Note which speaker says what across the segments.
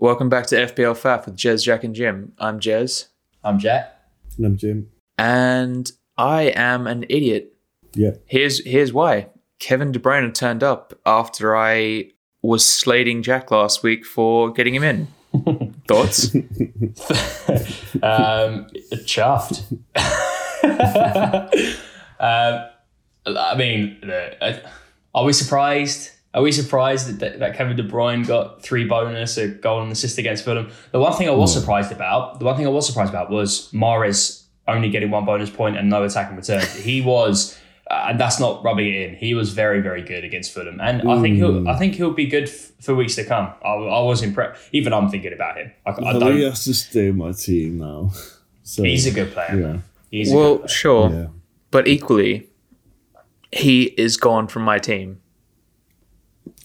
Speaker 1: Welcome back to FPL FAF with Jez, Jack, and Jim. I'm Jez,
Speaker 2: I'm Jack.
Speaker 3: And I'm Jim.
Speaker 1: and I am an idiot.
Speaker 3: Yeah.
Speaker 1: Here's here's why. Kevin De Bruyne turned up after I was slating Jack last week for getting him in. Thoughts?
Speaker 2: um, chuffed. um, I mean, look, are we surprised? Are we surprised that, that Kevin De Bruyne got three bonus, a goal and assist against Fulham? The one thing I was surprised about, the one thing I was surprised about was Mahrez only getting one bonus point and no attacking returns. He was, uh, and that's not rubbing it in. He was very, very good against Fulham, and I think he'll, I think he'll be good f- for weeks to come. I, I was impressed. Even I'm thinking about him. I, I don't.
Speaker 3: he has to stay in my team now. So,
Speaker 2: He's a good player.
Speaker 3: Yeah.
Speaker 2: He's a good
Speaker 1: well,
Speaker 2: player.
Speaker 1: sure,
Speaker 3: Yeah.
Speaker 1: but equally, he is gone from my team.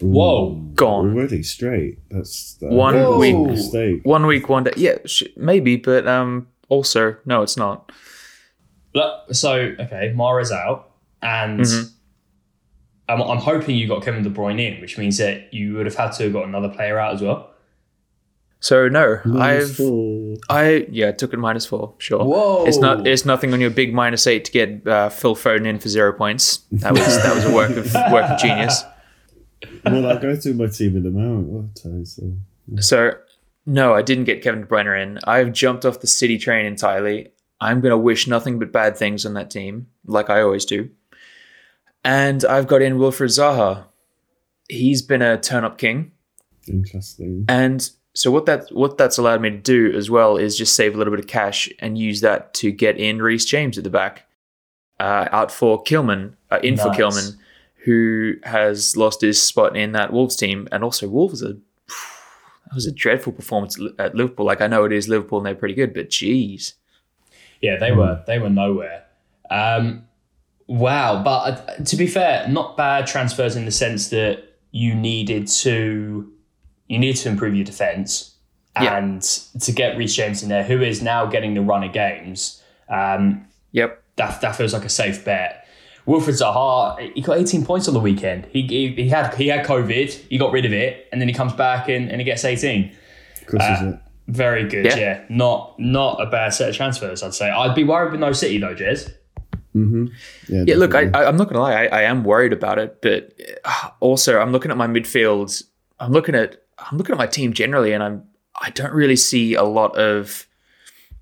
Speaker 2: Whoa.
Speaker 1: Gone.
Speaker 3: Already straight. That's that
Speaker 1: One
Speaker 3: that's
Speaker 2: week.
Speaker 3: mistake.
Speaker 1: One week, one day. Yeah, sh- maybe, but um, also no, it's not.
Speaker 2: Look, so okay, Mahrez out, and
Speaker 1: Mhm.
Speaker 2: I'm, I'm hoping you got Kevin De Bruyne in, which means that you would have had to have got another player out as well.
Speaker 1: So no,
Speaker 3: Minus
Speaker 1: I've
Speaker 3: four.
Speaker 1: I yeah took it minus four. Sure.
Speaker 2: Whoa.
Speaker 1: It's not. It's nothing on your big minus eight to get uh, Phil Foden in for zero points. That was that was a work of work of genius.
Speaker 3: Well, I'll go through my team in a moment, won't I? So,
Speaker 1: So no, I didn't get Kevin De Bruyne in. I've jumped off the City train entirely. I'm gonna wish nothing but bad things on that team, like I always do. And I've got in Wilfred Zaha. He's been a turn up king.
Speaker 3: interesting.
Speaker 1: And so what that what that's allowed me to do as well is just save a little bit of cash and use that to get in Reece James at the back, uh, out for Kilman, uh, in for
Speaker 2: Nice.
Speaker 1: Kilman, who has lost his spot in that Wolves team, and also Wolves are. That was a dreadful performance at Liverpool. Like I know it is Liverpool and they're pretty good, but geez,
Speaker 2: Yeah, they were they were nowhere. Um, wow, but uh, to be fair, not bad transfers in the sense that you needed to you need to improve your defense
Speaker 1: Yeah.
Speaker 2: and to get Reece James in there, who is now getting the run of games. Um,
Speaker 1: yep,
Speaker 2: that that feels like a safe bet. Wilfred Zaha, he got 18 points on the weekend. He, he, he had he had COVID, he got rid of it, and then he comes back and, and he gets 18.
Speaker 3: Chris
Speaker 2: Uh,
Speaker 3: is it?
Speaker 2: Very good,
Speaker 1: Yeah.
Speaker 2: yeah. Not not a bad set of transfers, I'd say. I'd be worried with no City though, Jez.
Speaker 3: Mm-hmm. Yeah,
Speaker 1: Yeah, look, I, I, I'm not going to lie. I, I am worried about it, but uh, also I'm looking at my midfield. I'm looking at I'm looking at my team generally, and I'm I don't really see a lot of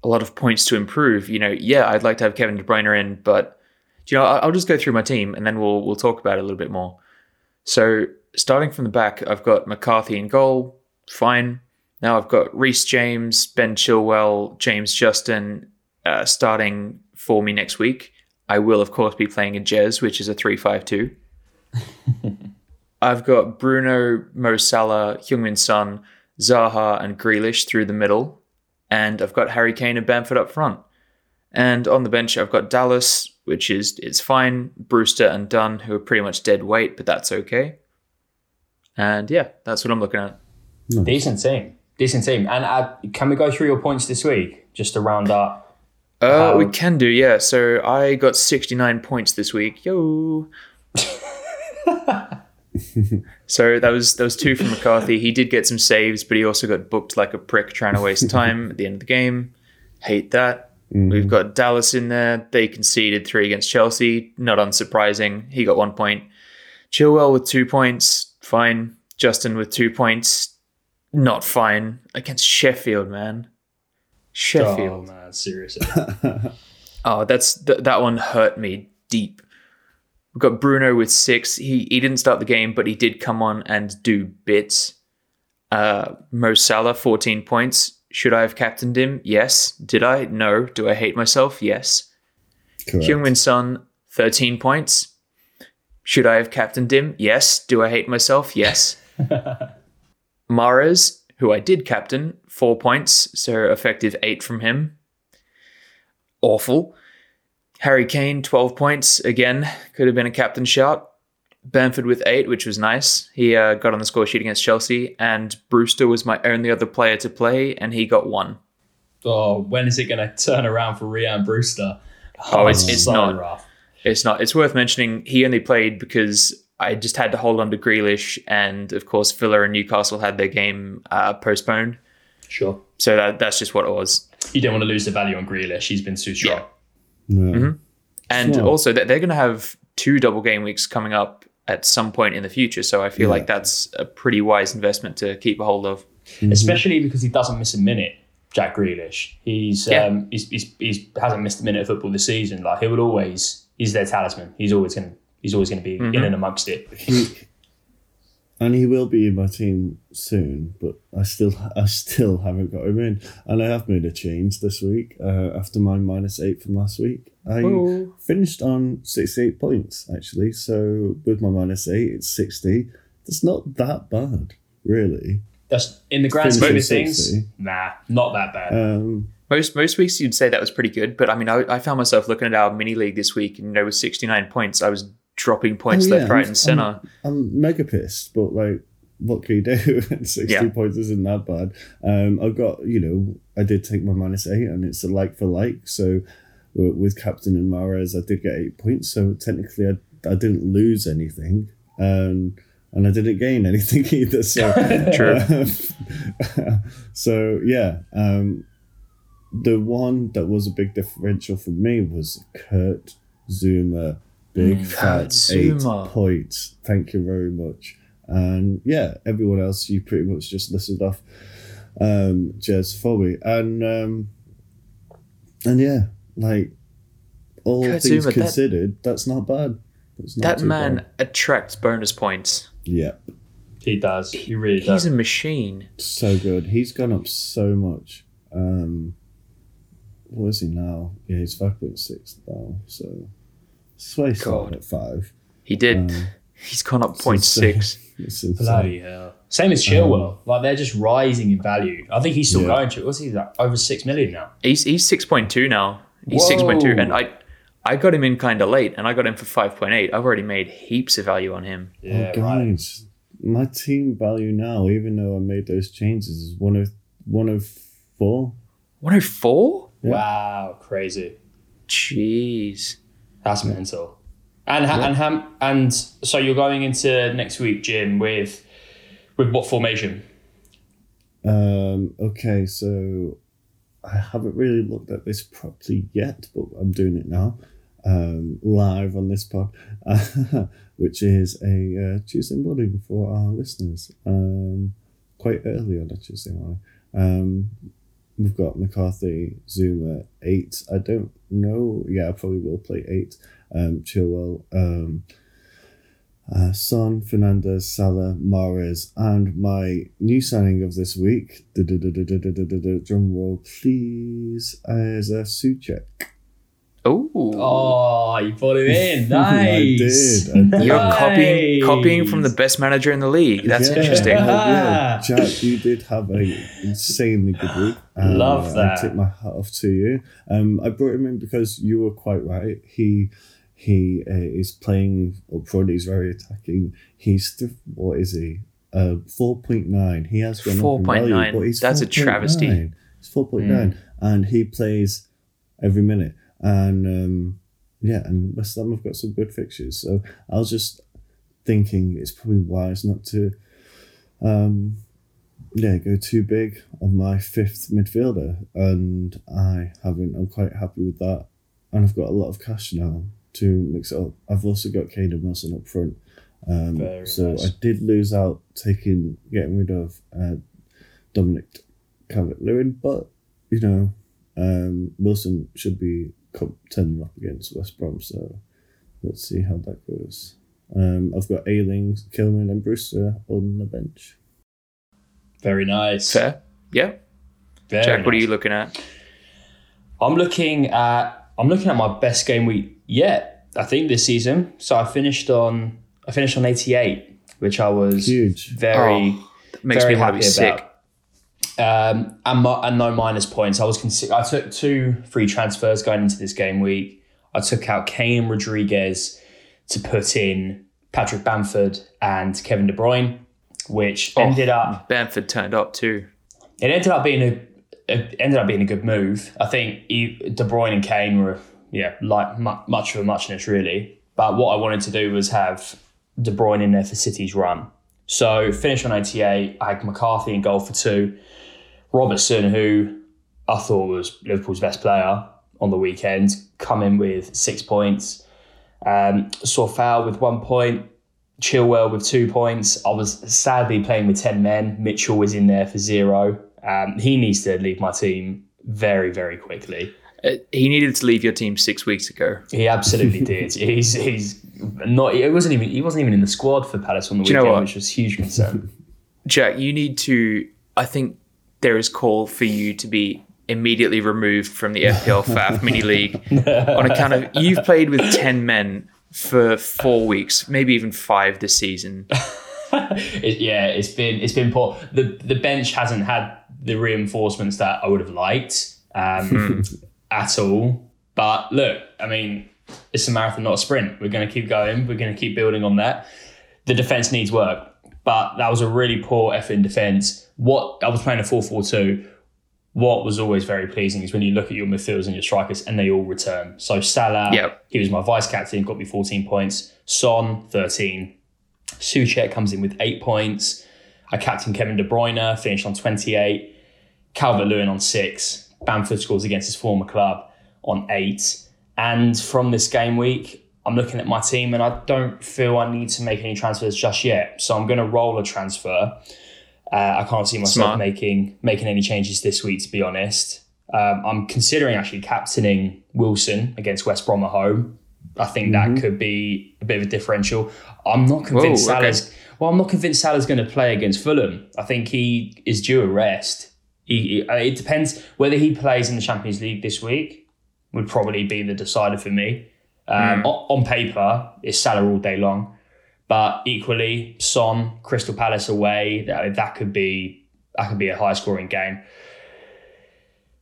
Speaker 1: a lot of points to improve. You know, yeah, I'd like to have Kevin De Bruyne in, but you know, I'll, just go through my team and then we'll we'll talk about it a little bit more. So starting from the back, I've got McCarthy in goal, fine. Now I've got Reece James, Ben Chilwell, James Justin uh, starting for me next week. I will, of course, be playing a Jez, which is a three-five-two. I've got Bruno, Mo Salah, Heung-Min Son, Zaha, and Grealish through the middle. And I've got Harry Kane and Bamford up front. And on the bench, I've got Dallas, which is it's fine. Brewster and Dunn, who are pretty much dead weight, but that's okay. And yeah, that's what I'm looking at.
Speaker 2: Decent team. Decent team. And uh, can we go through your points this week just to round up?
Speaker 1: Uh, we can do, yeah. So I got 69 points this week. Yo. so that was that was two from McCarthy. He did get some saves, but he also got booked like a prick trying to waste time at the end of the game. Hate that. We've got Dallas in there. They conceded three against Chelsea. Not unsurprising. He got one point. Chilwell with two points. Fine. Justin with two points. Not fine. Against Sheffield, man. Sheffield.
Speaker 2: Oh, man, seriously.
Speaker 1: Oh, that's th- that one hurt me deep. We've got Bruno with six. He he didn't start the game, but he did come on and do bits. Uh, Mo Salah, fourteen points. Should I have captained him? Yes. Did I? No. Do I hate myself? Yes. Heung-Min Son, thirteen points. Should I have captained him? Yes. Do I hate myself? Yes. Mahrez, who I did captain, four points, so effective eight from him. Awful. Harry Kane, 12 points. Again, could have been a captain shout. Bamford with eight, which was nice. He uh, got on the score sheet against Chelsea, and Brewster was my only other player to play, and he got one.
Speaker 2: oh, when is it going to turn around for Rian Brewster?
Speaker 1: Oh, it's- it's
Speaker 2: so
Speaker 1: not.
Speaker 2: rough.
Speaker 1: It's not. It's worth mentioning. He only played because I just had to hold on to Grealish, and of course Villa and Newcastle had their game uh, postponed.
Speaker 2: Sure.
Speaker 1: So that that's just what it was.
Speaker 2: You don't want to lose the value on Grealish. He's been too strong.
Speaker 1: Yeah.
Speaker 3: No.
Speaker 1: And
Speaker 3: Sure.
Speaker 1: also they're going to have two double game weeks coming up at some point in the future. So I feel
Speaker 3: Yeah.
Speaker 1: like that's a pretty wise investment to keep a hold of.
Speaker 2: especially because he doesn't miss a minute. Jack Grealish, he's
Speaker 1: Yeah.
Speaker 2: um, he's, he's, he's hasn't missed a minute of football this season. Like he will always, he's their talisman. He's always going to he's always going to be in and amongst it.
Speaker 3: And he will be in my team soon, but I still I still haven't got him in. And I have made a change this week uh, after my minus eight from last week. I
Speaker 1: Ooh.
Speaker 3: finished on sixty eight points actually. So with my minus eight, it's sixty. That's not that bad, really.
Speaker 2: That's in the grand scheme of things.
Speaker 3: 60.
Speaker 2: Nah, not that bad.
Speaker 3: Um,
Speaker 1: Most most weeks you'd say that was pretty good, but I mean I, I found myself looking at our mini league this week, and you know with sixty nine points, I was dropping points
Speaker 3: Oh, yeah,
Speaker 1: left, right,
Speaker 3: I'm-
Speaker 1: and center.
Speaker 3: I'm mega pissed, but like, what can you do? Sixty
Speaker 1: Yeah.
Speaker 3: points isn't that bad. Um, I've got you know, I did take my minus eight, and it's a like for like. So w- with Captain and Mahrez, I did get eight points. So technically, I, I didn't lose anything, um, and I didn't gain anything either. So
Speaker 1: True.
Speaker 3: um, so yeah, um, the one that was a big differential for me was Kurt Zouma. Big
Speaker 1: Mm,
Speaker 3: fat
Speaker 1: Zouma.
Speaker 3: eight points. Thank you very much. And yeah, everyone else you pretty much just listed off. Um, Jez Foley and um, and yeah, like all
Speaker 1: Kurt
Speaker 3: things
Speaker 1: Zouma, that-
Speaker 3: considered, that's not bad. That's not
Speaker 1: That man
Speaker 3: bad.
Speaker 1: attracts bonus points.
Speaker 3: yeah,
Speaker 2: he does. He really
Speaker 1: He's
Speaker 2: does.
Speaker 1: a machine.
Speaker 3: so good. He's gone up so much. Um, what is he now? Yeah, he's five point six now. So, Sway started at five.
Speaker 1: He did.
Speaker 3: Um,
Speaker 1: He's gone up
Speaker 3: it's
Speaker 1: 0.6.
Speaker 3: insane. It's insane.
Speaker 2: Bloody hell. Same as Chilwell. like they're just rising in value. I think he's still
Speaker 3: Yeah.
Speaker 2: going to. What's he like? Over six million now.
Speaker 1: He's he's six point two now. He's six point two, and I I got him in kind of late, and I got him for five point eight. I've already made heaps of value on him.
Speaker 2: Yeah,
Speaker 3: oh,
Speaker 2: right.
Speaker 3: guys, my team value now, even though I made those changes, is one of one of four.
Speaker 1: One hundred four.
Speaker 3: Yeah.
Speaker 2: Wow, crazy.
Speaker 1: Jeez.
Speaker 2: That's mental. And ha- and ham and so you're going into next week, Jim, with with what formation?
Speaker 3: Um, okay, so I haven't really looked at this properly yet, but I'm doing it now, um, live on this pod, which is a uh, Tuesday morning for our listeners. Um, quite early on a Tuesday morning. Um, we've got McCarthy, Zouma, eight. I don't know. Yeah, I probably will play eight. Um, Chilwell, um, uh, Son, Fernandes, Salah, Mahrez, and my new signing of this week, drum roll please, is uh, Soucek.
Speaker 1: Oh.
Speaker 2: Oh, you put him in.
Speaker 3: I
Speaker 2: Nice.
Speaker 3: did, I did.
Speaker 1: You're
Speaker 2: Nice.
Speaker 1: copying copying from the best manager in the league. That's
Speaker 3: Yeah,
Speaker 1: interesting.
Speaker 3: yeah. Jack, you did have a insanely good week. and,
Speaker 2: Love
Speaker 3: uh,
Speaker 2: that.
Speaker 3: I tip my hat off to you. Um, I brought him in because you were quite right. He he uh, is playing up front. He's very attacking. He's th- what is he? Uh, four point nine. He has gone up in value,
Speaker 1: 4.9.
Speaker 3: but he's
Speaker 1: That's a
Speaker 3: 4.9.
Speaker 1: travesty.
Speaker 3: It's four point nine, and he plays every minute. And um, yeah, and West Ham have got some good fixtures. So I was just thinking it's probably wise not to, um, yeah, go too big on my fifth midfielder, and I haven't. I'm quite happy with that, and I've got a lot of cash now to mix it up. I've also got Kane and Wilson up front. Um,
Speaker 2: Very
Speaker 3: so
Speaker 2: nice.
Speaker 3: I did lose out taking getting rid of uh, Dominic Calvert Lewin, but you know um, Wilson should be come, turning up against West Brom. So let's see how that goes. Um, I've got Ailing, Kilman, and Brewster on the bench.
Speaker 2: Very nice.
Speaker 1: Fair. Yeah.
Speaker 2: Very
Speaker 1: Jack, what are you looking at?
Speaker 2: I'm looking at I'm looking at my best game week yet. I think this season. So I finished on I finished on 88, which I was
Speaker 3: Huge.
Speaker 2: very
Speaker 1: That makes
Speaker 2: very
Speaker 1: me want to
Speaker 2: happy
Speaker 1: be sick.
Speaker 2: about. Um, and, mo- and no minus points. I was consi- I took two free transfers going into this game week. I took out Kane Rodriguez to put in Patrick Bamford and Kevin De Bruyne, which
Speaker 1: Oh.
Speaker 2: ended up
Speaker 1: Bamford turned up too.
Speaker 2: it ended up being a it ended up being a good move. I think De Bruyne and Kane were yeah like mu- much of a muchness really. But what I wanted to do was have De Bruyne in there for City's run. So finished on 88. I had McCarthy in goal for two. Robertson, who I thought was Liverpool's best player on the weekend, come in with six points. Um, Coufal with one point. Chilwell with two points. I was sadly playing with 10 men. Mitchell was in there for zero. Um, he needs to leave my team very, very quickly.
Speaker 1: Uh, he needed to leave your team six weeks ago.
Speaker 2: He absolutely did. He's he's not. It wasn't even. He wasn't even in the squad for Palace on the
Speaker 1: you know
Speaker 2: weekend, which was huge concern.
Speaker 1: Jack, you need to. I think there is call for you to be immediately removed from the FPL FAF mini league on account of you've played with ten men for four weeks, maybe even five this season.
Speaker 2: It, yeah, it's been it's been poor. The the bench hasn't had the reinforcements that I would have liked um, at all. But look, I mean, it's a marathon, not a sprint. We're going to keep going. We're going to keep building on that. The defense needs work, but that was a really poor effort in defense. What I was playing a 4-4-2. What was always very pleasing is when you look at your midfielders and your strikers, and they all return. So Salah,
Speaker 1: Yep.
Speaker 2: he was my vice captain, got me 14 points. Son, 13. Soucek comes in with eight points. I captain Kevin De Bruyne, finished on 28. Calvert Lewin on six. Bamford scores against his former club on eight. And from this game week, I'm looking at my team and I don't feel I need to make any transfers just yet. So I'm going to roll a transfer. Uh, I can't see myself
Speaker 1: Smart.
Speaker 2: making making any changes this week, to be honest. Um, I'm considering actually captaining Wilson against West Brom at home. I think that could be a bit of a differential. I'm not convinced
Speaker 1: Whoa, okay.
Speaker 2: Well, I'm not convinced Salah's going to play against Fulham. I think he is due a rest. He, uh, it depends whether he plays in the Champions League this week. Would probably be the decider for me. Um, o- On paper, it's Salah all day long, but equally, Son, Crystal Palace away, that, that could be that could be a high scoring game.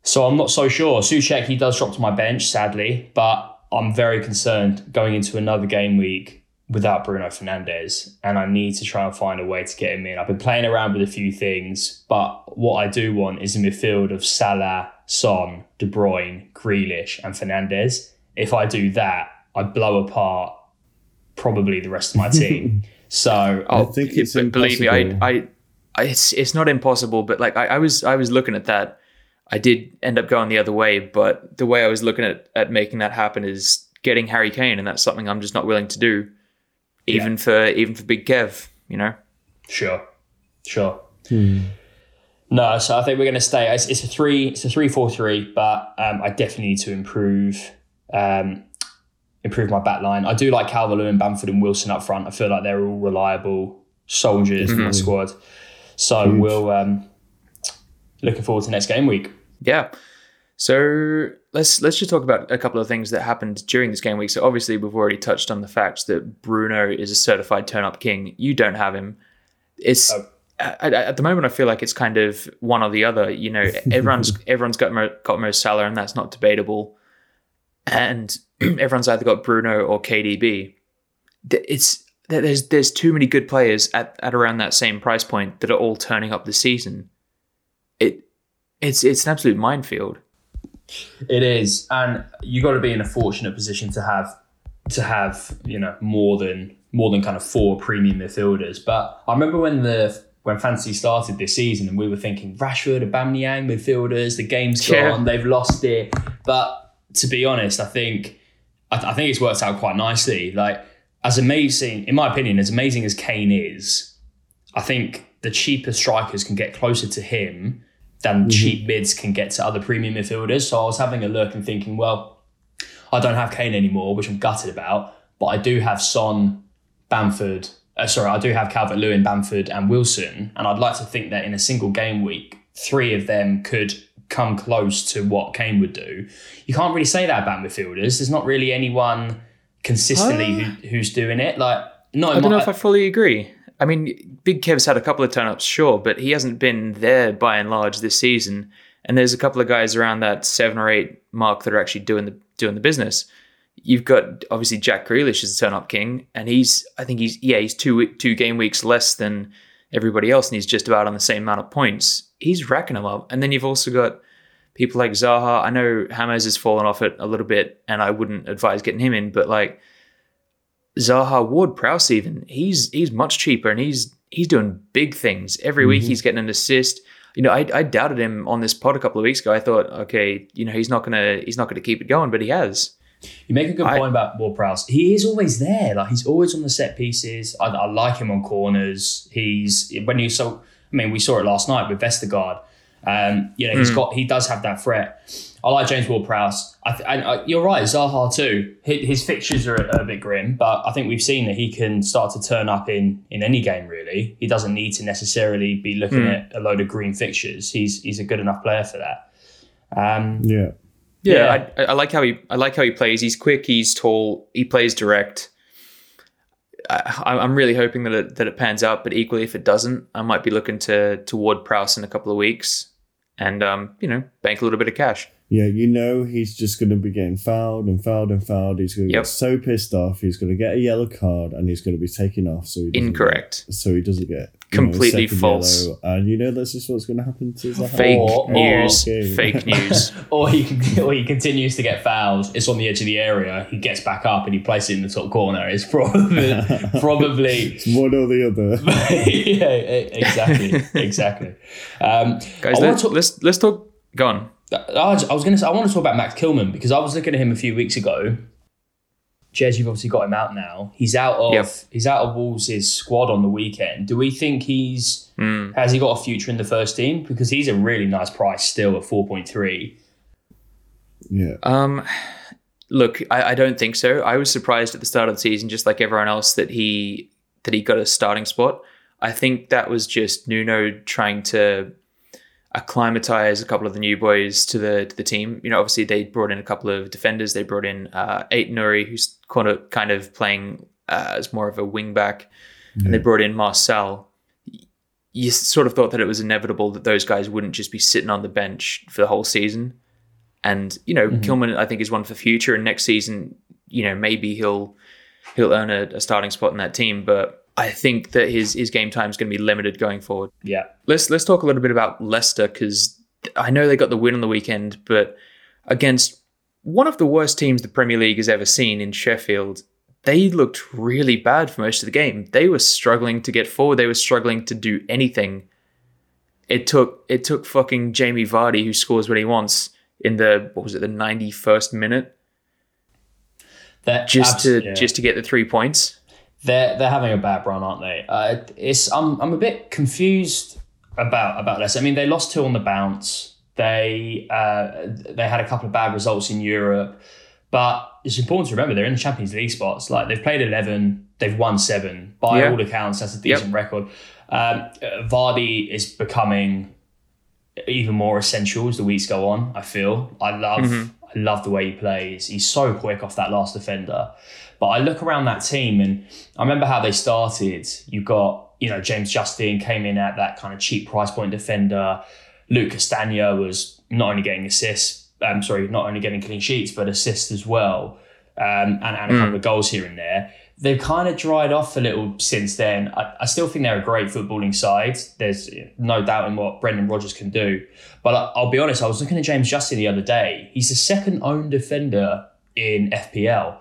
Speaker 2: So I'm not so sure. Soucek, he does drop to my bench, sadly, but I'm very concerned going into another game week without Bruno Fernandes, and I need to try and find a way to get him in. I've been playing around with a few things, but what I do want is a midfield of Salah, Son, De Bruyne, Grealish, and Fernandes. If I do that, I blow apart probably the rest of my team. so I
Speaker 1: oh,
Speaker 3: think it's
Speaker 1: but believe me, I. I, I, it's it's not impossible, but like I, I was I was looking at that. I did end up going the other way, but the way I was looking at at making that happen is getting Harry Kane, and that's something I'm just not willing to do, even for even for Big Kev. You know,
Speaker 2: Sure, sure. No, so I think we're going to stay. It's, it's a three. It's a three four three, but um, I definitely need to improve. Um, improve my back line. I do like Calvert and Bamford, and Wilson up front. I feel like they're all reliable soldiers in my squad. So we'll um, looking forward to next game week.
Speaker 1: Yeah. So let's let's just talk about a couple of things that happened during this game week. So obviously we've already touched on the fact that Bruno is a certified turn up king. You don't have him. It's
Speaker 2: Oh.
Speaker 1: at, at the moment I feel like it's kind of one or the other. You know, everyone's everyone's got Mo, got Mo Salah, and that's not debatable. And everyone's either got Bruno or KDB. It's there's there's too many good players at, at around that same price point that are all turning up this season. It it's it's an absolute minefield.
Speaker 2: It is, and you got to be in a fortunate position to have to have you know more than more than kind of four premium midfielders. But I remember when the when fantasy started this season, and we were thinking Rashford, Aubameyang midfielders. The game's gone, they've lost it. But to be honest, I think I, I think it's worked out quite nicely. Like as amazing, in my opinion, as amazing as Kane is, I think the cheaper strikers can get closer to him than cheap mids can get to other premium midfielders. So I was having a look and thinking, well, I don't have Kane anymore, which I'm gutted about, but I do have Son, Bamford. Uh, sorry, I do have Calvert Lewin, Bamford, and Wilson, and I'd like to think that in a single game week, three of them could come close to what Kane would do. You can't really say that about midfielders. There's not really anyone consistently who, who's doing it. Like, not
Speaker 1: I don't
Speaker 2: my,
Speaker 1: know if I fully agree. I mean, Big Kev's had a couple of turn ups, sure, but he hasn't been there by and large this season. And there's a couple of guys around that seven or eight mark that are actually doing the doing the business. You've got obviously Jack Grealish is a turn up king, and he's I think he's yeah he's two two game weeks less than everybody else, and he's just about on the same amount of points. He's racking them up, and then you've also got people like Zaha. I know Hammers has fallen off it a little bit, and I wouldn't advise getting him in, but like Zaha Ward Prowse even he's he's much cheaper and he's he's doing big things every week. He's getting an assist. You know, I, I doubted him on this pod a couple of weeks ago. I thought, okay, you know, he's not gonna he's not gonna keep it going, but he has.
Speaker 2: You make a good
Speaker 1: I-
Speaker 2: point about Ward Prowse. He is always there. Like he's always on the set pieces. I, I like him on corners. He's when you saw. I mean, we saw it last night with Vestergaard. Um, you know, he's got he does have that threat. I like James Ward Prowse. I th- and uh, you're right, Zaha too. His, his fixtures are a, a bit grim, but I think we've seen that he can start to turn up in in any game. Really, he doesn't need to necessarily be looking at a load of green fixtures. He's he's a good enough player for that. Um,
Speaker 3: Yeah.
Speaker 1: Yeah, I, I like how he I like how he plays. He's quick. He's tall. He plays direct. I, I'm really hoping that it that it pans out, but equally, if it doesn't, I might be looking to toward Prowse in a couple of weeks, and um, you know, bank a little bit of cash.
Speaker 3: Yeah, you know he's just going to be getting fouled and fouled and fouled. He's going to
Speaker 1: Yep.
Speaker 3: get so pissed off. He's going to get a yellow card and he's going to be taken off. So he doesn't
Speaker 1: Incorrect.
Speaker 3: Get, so he doesn't get you know,
Speaker 1: Completely false.
Speaker 3: yellow. And you know that's just what's going to happen to Zaha.
Speaker 1: Fake
Speaker 2: Or- or-
Speaker 1: news.
Speaker 3: Okay.
Speaker 1: Fake news.
Speaker 2: or he or he continues to get fouled. It's on the edge of the area. He gets back up and he places it in the top corner. It's probably probably
Speaker 3: It's one or the other.
Speaker 2: yeah, exactly, exactly. Um,
Speaker 1: Guys, let's,
Speaker 2: talk-
Speaker 1: let's let's talk. Go on.
Speaker 2: I was, I was going to say I want to talk about Max Kilman because I was looking at him a few weeks ago. Jez, you've obviously got him out now. He's out of
Speaker 1: Yep.
Speaker 2: he's out of Wolves' squad on the weekend. Do we think he's
Speaker 1: Hmm.
Speaker 2: has he got a future in the first team? Because he's a really nice price still at four point three.
Speaker 3: Yeah.
Speaker 1: Um, look, I, I don't think so. I was surprised at the start of the season, just like everyone else, that he that he got a starting spot. I think that was just Nuno trying to acclimatize a couple of the new boys to the to the team. You know, obviously they brought in a couple of defenders. They brought in uh, Ait-Nouri, who's kind of kind of playing uh, as more of a wing back, and they brought in Marcel. You sort of thought that it was inevitable that those guys wouldn't just be sitting on the bench for the whole season. And you know, Kilman, I think, is one for future. And next season, you know, maybe he'll he'll earn a, a starting spot in that team. But I think that his his game time is going to be limited going forward.
Speaker 2: Yeah,
Speaker 1: Let's let's talk a little bit about Leicester because I know they got the win on the weekend, but against one of the worst teams the Premier League has ever seen in Sheffield, they looked really bad for most of the game. They were struggling to get forward. They were struggling to do anything. It took it took fucking Jamie Vardy, who scores when he wants, in the what was it, the ninety first minute,
Speaker 2: They're
Speaker 1: just
Speaker 2: abs-
Speaker 1: to
Speaker 2: yeah.
Speaker 1: just to get the three points.
Speaker 2: They're they're having a bad run, aren't they? Uh, it's I'm I'm a bit confused about about this. I mean, they lost two on the bounce. They uh, they had a couple of bad results in Europe, but it's important to remember they're in the Champions League spots. Like they've played eleven, they've won seven. By
Speaker 1: Yeah.
Speaker 2: all accounts, that's a decent record. Um, Vardy is becoming even more essential as the weeks go on. I feel I love I love the way he plays. He's so quick off that last defender. But I look around that team and I remember how they started. You got you know James Justin came in at that kind of cheap price point defender. Luke Castagne was not only getting assists. I'm sorry, not only getting clean sheets but assists as well, um, and, and a couple of goals here and there. They've kind of dried off a little since then. I, I still think they're a great footballing side. There's no doubt in what Brendan Rodgers can do. But I, I'll be honest, I was looking at James Justin the other day. He's the second owned defender in FPL,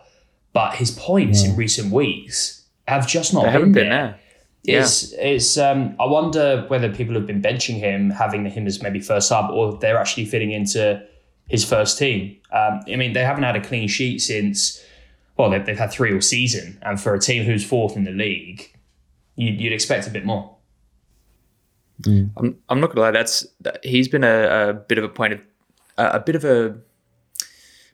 Speaker 2: but his points in recent weeks have just not
Speaker 1: They
Speaker 2: been
Speaker 1: haven't been
Speaker 2: there.
Speaker 1: there. Yeah.
Speaker 2: It's, it's um, I wonder whether people have been benching him, having him as maybe first sub, or they're actually fitting into his first team. Um, I mean, they haven't had a clean sheet since, well, they've, they've had three all season. And for a team who's fourth in the league, you'd, you'd expect a bit more.
Speaker 1: I'm, I'm not gonna lie. That's that, he's been a, a bit of a point of a, a bit of a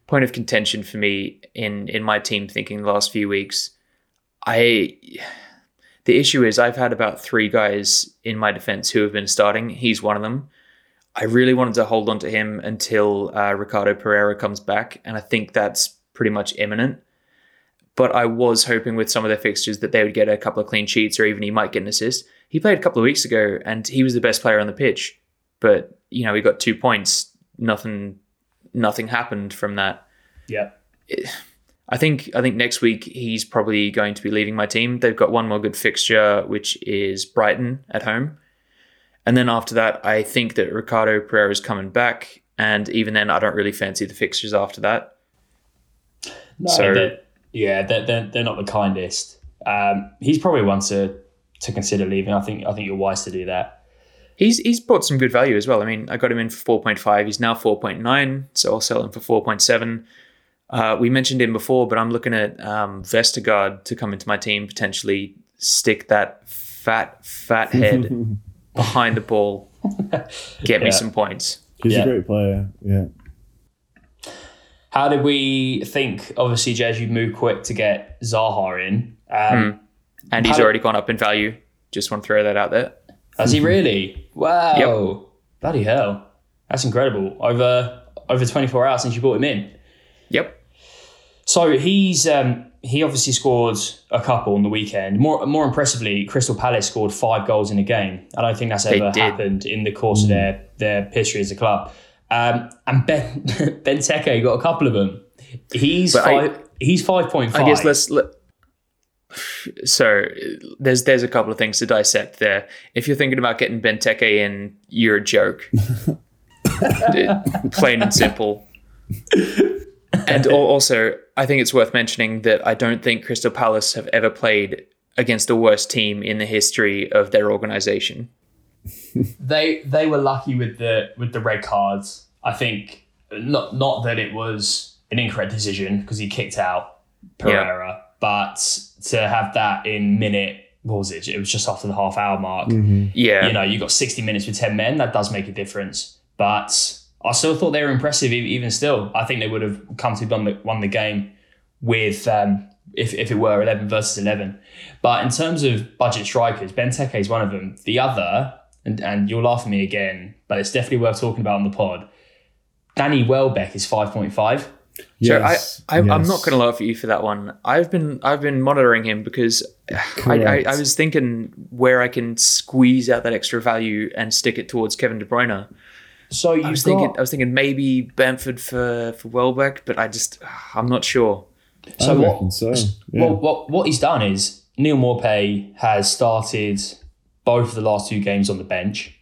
Speaker 1: point of contention for me in in my team thinking the last few weeks. I the issue is I've had about three guys in my defense who have been starting. He's one of them. I really wanted to hold on to him until uh, Ricardo Pereira comes back, and I think that's pretty much imminent. But I was hoping with some of their fixtures that they would get a couple of clean sheets, or even he might get an assist. He played a couple of weeks ago, and he was the best player on the pitch. But you know, he got two points. Nothing, nothing happened from that.
Speaker 2: Yeah.
Speaker 1: I think I think next week he's probably going to be leaving my team. They've got one more good fixture, which is Brighton at home, and then after that, I think that Ricardo Pereira is coming back. And even then, I don't really fancy the fixtures after that.
Speaker 2: No,
Speaker 1: So-
Speaker 2: they're, Yeah, they're, they're, they're not the kindest. Um, he's probably one to to consider leaving. I think I think you're wise to do that.
Speaker 1: He's he's brought some good value as well. I mean, I got him in for four point five. He's now four point nine, so I'll sell him for four point seven. Uh, we mentioned him before, but I'm looking at um, Vestergaard to come into my team, potentially stick that fat fat head behind the ball, get me some points.
Speaker 3: He's
Speaker 2: Yeah.
Speaker 3: a great player. Yeah.
Speaker 2: How did we think? Obviously, Jez, you moved quick to get Zaha in. Um,
Speaker 1: And he's
Speaker 2: How-
Speaker 1: already gone up in value. Just want to throw that out there.
Speaker 2: Has he really? Wow! Bloody hell! That's incredible. Over over 24 hours since you brought him in.
Speaker 1: Yep.
Speaker 2: So he's um, he obviously scored a couple on the weekend. More more impressively, Crystal Palace scored five goals in a game. I don't think that's ever happened in the course of their their history as a club. Um, and Ben Benteke got a couple of them. He's
Speaker 1: But I-
Speaker 2: five. he's five point five.
Speaker 1: I guess let's. Let, so there's there's a couple of things to dissect there. If you're thinking about getting Benteke in, you're a joke. Plain and simple. And also, I think it's worth mentioning that I don't think Crystal Palace have ever played against the worst team in the history of their organization.
Speaker 2: they they were lucky with the with the red cards. I think not not that it was an incorrect decision because he kicked out Pereira, but to have that in minute, what was it? It was just after the half hour mark. Mm-hmm.
Speaker 1: Yeah.
Speaker 2: You know, you got 60 minutes with 10 men. That does make a difference. But I still thought they were impressive, even still. I think they would have come to have won the game with um, if, if it were 11 versus 11. But in terms of budget strikers, Benteke is one of them. The other, and, and you'll laugh at me again, but it's definitely worth talking about on the pod. Danny Welbeck is 5.5. Yes,
Speaker 1: so I, I
Speaker 3: am
Speaker 1: not going to laugh at you for that one. I've been I've been monitoring him because I, I, I, was thinking where I can squeeze out that extra value and stick it towards Kevin De Bruyne.
Speaker 2: So you
Speaker 1: I was got, thinking I was thinking maybe Bamford for for Welbeck, but I just I'm not sure.
Speaker 2: So, what,
Speaker 3: so. Yeah.
Speaker 2: what what what he's done is Neal Maupay has started both of the last two games on the bench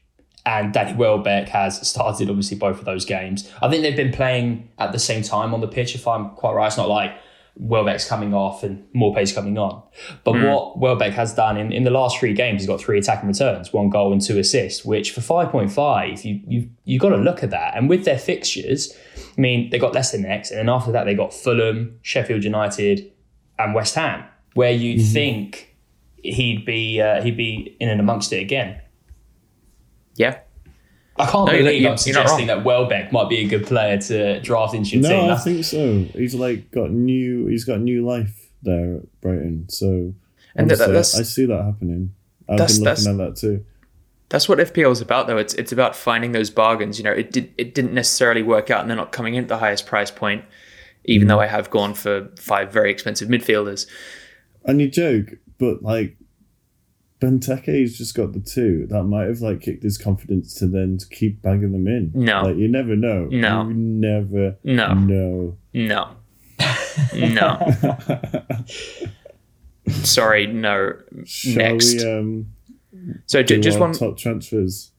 Speaker 2: and Danny Welbeck has started obviously both of those games. I think they've been playing at the same time on the pitch, if I'm quite right. It's not like Welbeck's coming off and Maupay's coming on. But what Welbeck has done in, in the last three games, he's got three attacking returns, one goal and two assists, which for 5.5, you, you, you've got to look at that. And with their fixtures, I mean, they got Leicester next, and then after that, they got Fulham, Sheffield United, and West Ham, where you'd think he'd be uh, he'd be in and amongst it again.
Speaker 1: Yeah,
Speaker 2: I can't
Speaker 1: No,
Speaker 2: believe
Speaker 1: you're-
Speaker 2: I'm
Speaker 1: you're
Speaker 2: suggesting that Welbeck might be a good player to draft into your team.
Speaker 3: No, I think so. He's like got new. He's got new life there at Brighton. So
Speaker 1: And that-
Speaker 3: honestly,
Speaker 1: that's-
Speaker 3: I see that happening. I've
Speaker 1: That's-
Speaker 3: been looking at that too.
Speaker 1: that's what FPL is about, though. It's it's about finding those bargains. You know, it did it didn't necessarily work out, and they're not coming in at the highest price point. Even mm. though I have gone for five very expensive midfielders.
Speaker 3: And you joke, but like Benteke's just got the two. That might have like kicked his confidence to then to keep banging them in.
Speaker 1: No.
Speaker 3: like you never know.
Speaker 1: No.
Speaker 3: you never
Speaker 1: No,
Speaker 3: know.
Speaker 1: no, no. Sorry, no.
Speaker 3: Shall
Speaker 1: Next.
Speaker 3: we um
Speaker 1: So j- just one.
Speaker 3: top transfers?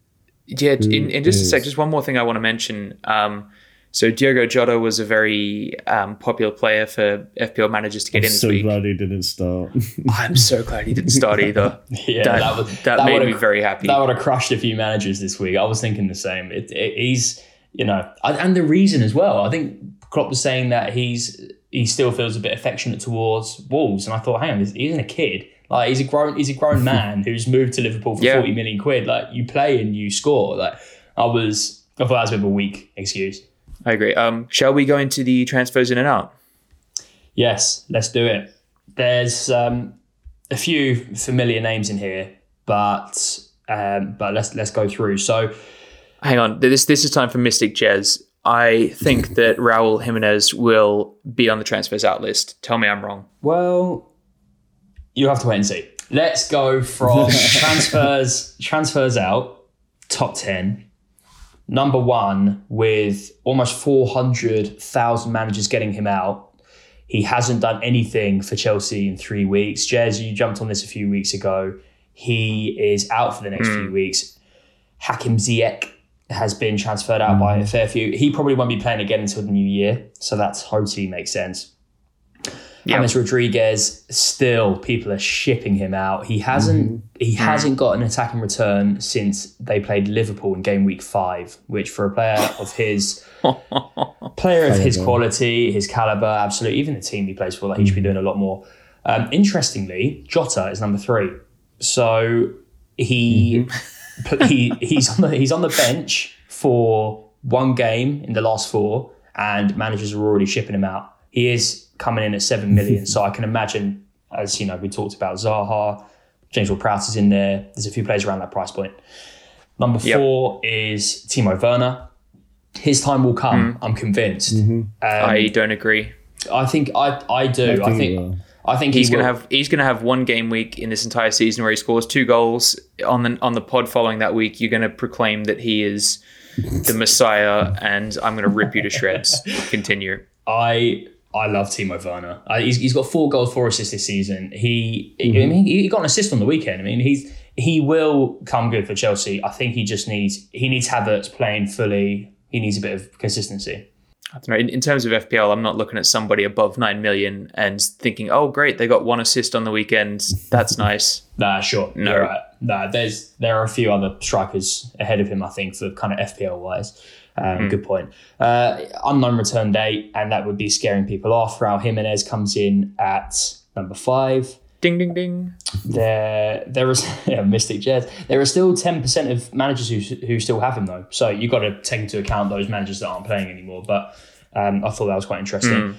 Speaker 1: Yeah, in, in just a sec, just one more thing I want to mention. Um, so Diogo Jota was a very um, popular player for FPL managers to get
Speaker 3: I'm
Speaker 1: in
Speaker 3: so
Speaker 1: week.
Speaker 3: glad he didn't start.
Speaker 1: I'm so glad he didn't start either.
Speaker 2: yeah,
Speaker 1: that,
Speaker 2: that,
Speaker 1: that,
Speaker 2: was, that
Speaker 1: made
Speaker 2: would've-
Speaker 1: me very happy.
Speaker 2: That would have crushed a few managers this week. I was thinking the same. It, it, he's, you know, and and the reason as well. I think Klopp was saying that he's he still feels a bit affectionate towards Wolves, and I thought, hang on, he isn't a kid. Like he's a grown he's a grown man who's moved to Liverpool for
Speaker 1: Yeah.
Speaker 2: forty million quid. Like you play and you score. Like I was, I thought that was a bit of a weak excuse.
Speaker 1: I agree. Um, shall we go into the transfers in and out?
Speaker 2: Yes, let's do it. There's um, a few familiar names in here, but um, but let's let's go through. So
Speaker 1: Hang on. This this is time for Mystic Jez. I think that Raul Jimenez will be on the transfers out list. Tell me I'm wrong.
Speaker 2: Well, you have to wait and see. Let's go from transfers transfers out top ten. Number one with almost four hundred thousand managers getting him out. He hasn't done anything for Chelsea in three weeks. Jez, you jumped on this a few weeks ago. He is out for the next few hmm. weeks. Hakim Ziyech has been transferred out by a fair few. He probably won't be playing again until the new year, so that totally makes sense.
Speaker 1: Yeah.
Speaker 2: James Rodriguez, still people are shipping him out. He hasn't mm-hmm. he hasn't got an attacking return since they played Liverpool in game week five, which for a player of his player of his quality, his caliber, absolutely, even the team he plays for, like he should be mm-hmm. doing a lot more. Um, interestingly, Jota is number three, so he mm-hmm. pl- he he's on the he's on the bench for one game in the last four, and managers are already shipping him out. He is coming in at seven million, so I can imagine, as you know, we talked about Zaha, James Ward-Prowse is in there. There's a few players around that price point. Number
Speaker 1: Yep.
Speaker 2: four is Timo Werner. His time will come. I'm convinced. Um,
Speaker 1: I don't agree.
Speaker 2: I think I I do. I
Speaker 3: I
Speaker 2: think
Speaker 3: think.
Speaker 2: I think
Speaker 1: He's
Speaker 2: he
Speaker 1: gonna have he's gonna have one game week in this entire season where he scores two goals. On the on the pod following that week, you're gonna proclaim that he is the Messiah, and I'm gonna rip you to shreds. Continue.
Speaker 2: I I love Timo Werner. I, he's, he's got four goals, four assists this season. He mm-hmm. I mean he, he got an assist on the weekend. I mean he's he will come good for Chelsea. I think he just needs he needs Havertz playing fully. He needs a bit of consistency.
Speaker 1: I don't know. In, in terms of FPL, I'm not looking at somebody above nine million and thinking, "Oh, great, they got one assist on the weekend. That's nice."
Speaker 2: Nah, sure.
Speaker 1: No.
Speaker 2: Right. Nah, there's there are a few other strikers ahead of him. I think for kind of FPL wise. Um, Good point. Uh, unknown return date, and that would be scaring people off. Raul Jimenez comes in at number five.
Speaker 1: Ding, ding, ding.
Speaker 2: There, there is yeah, Mystic Jez. There are still ten percent of managers who who still have him though. So you have got to take into account those managers that aren't playing anymore. But um, I thought that was quite interesting.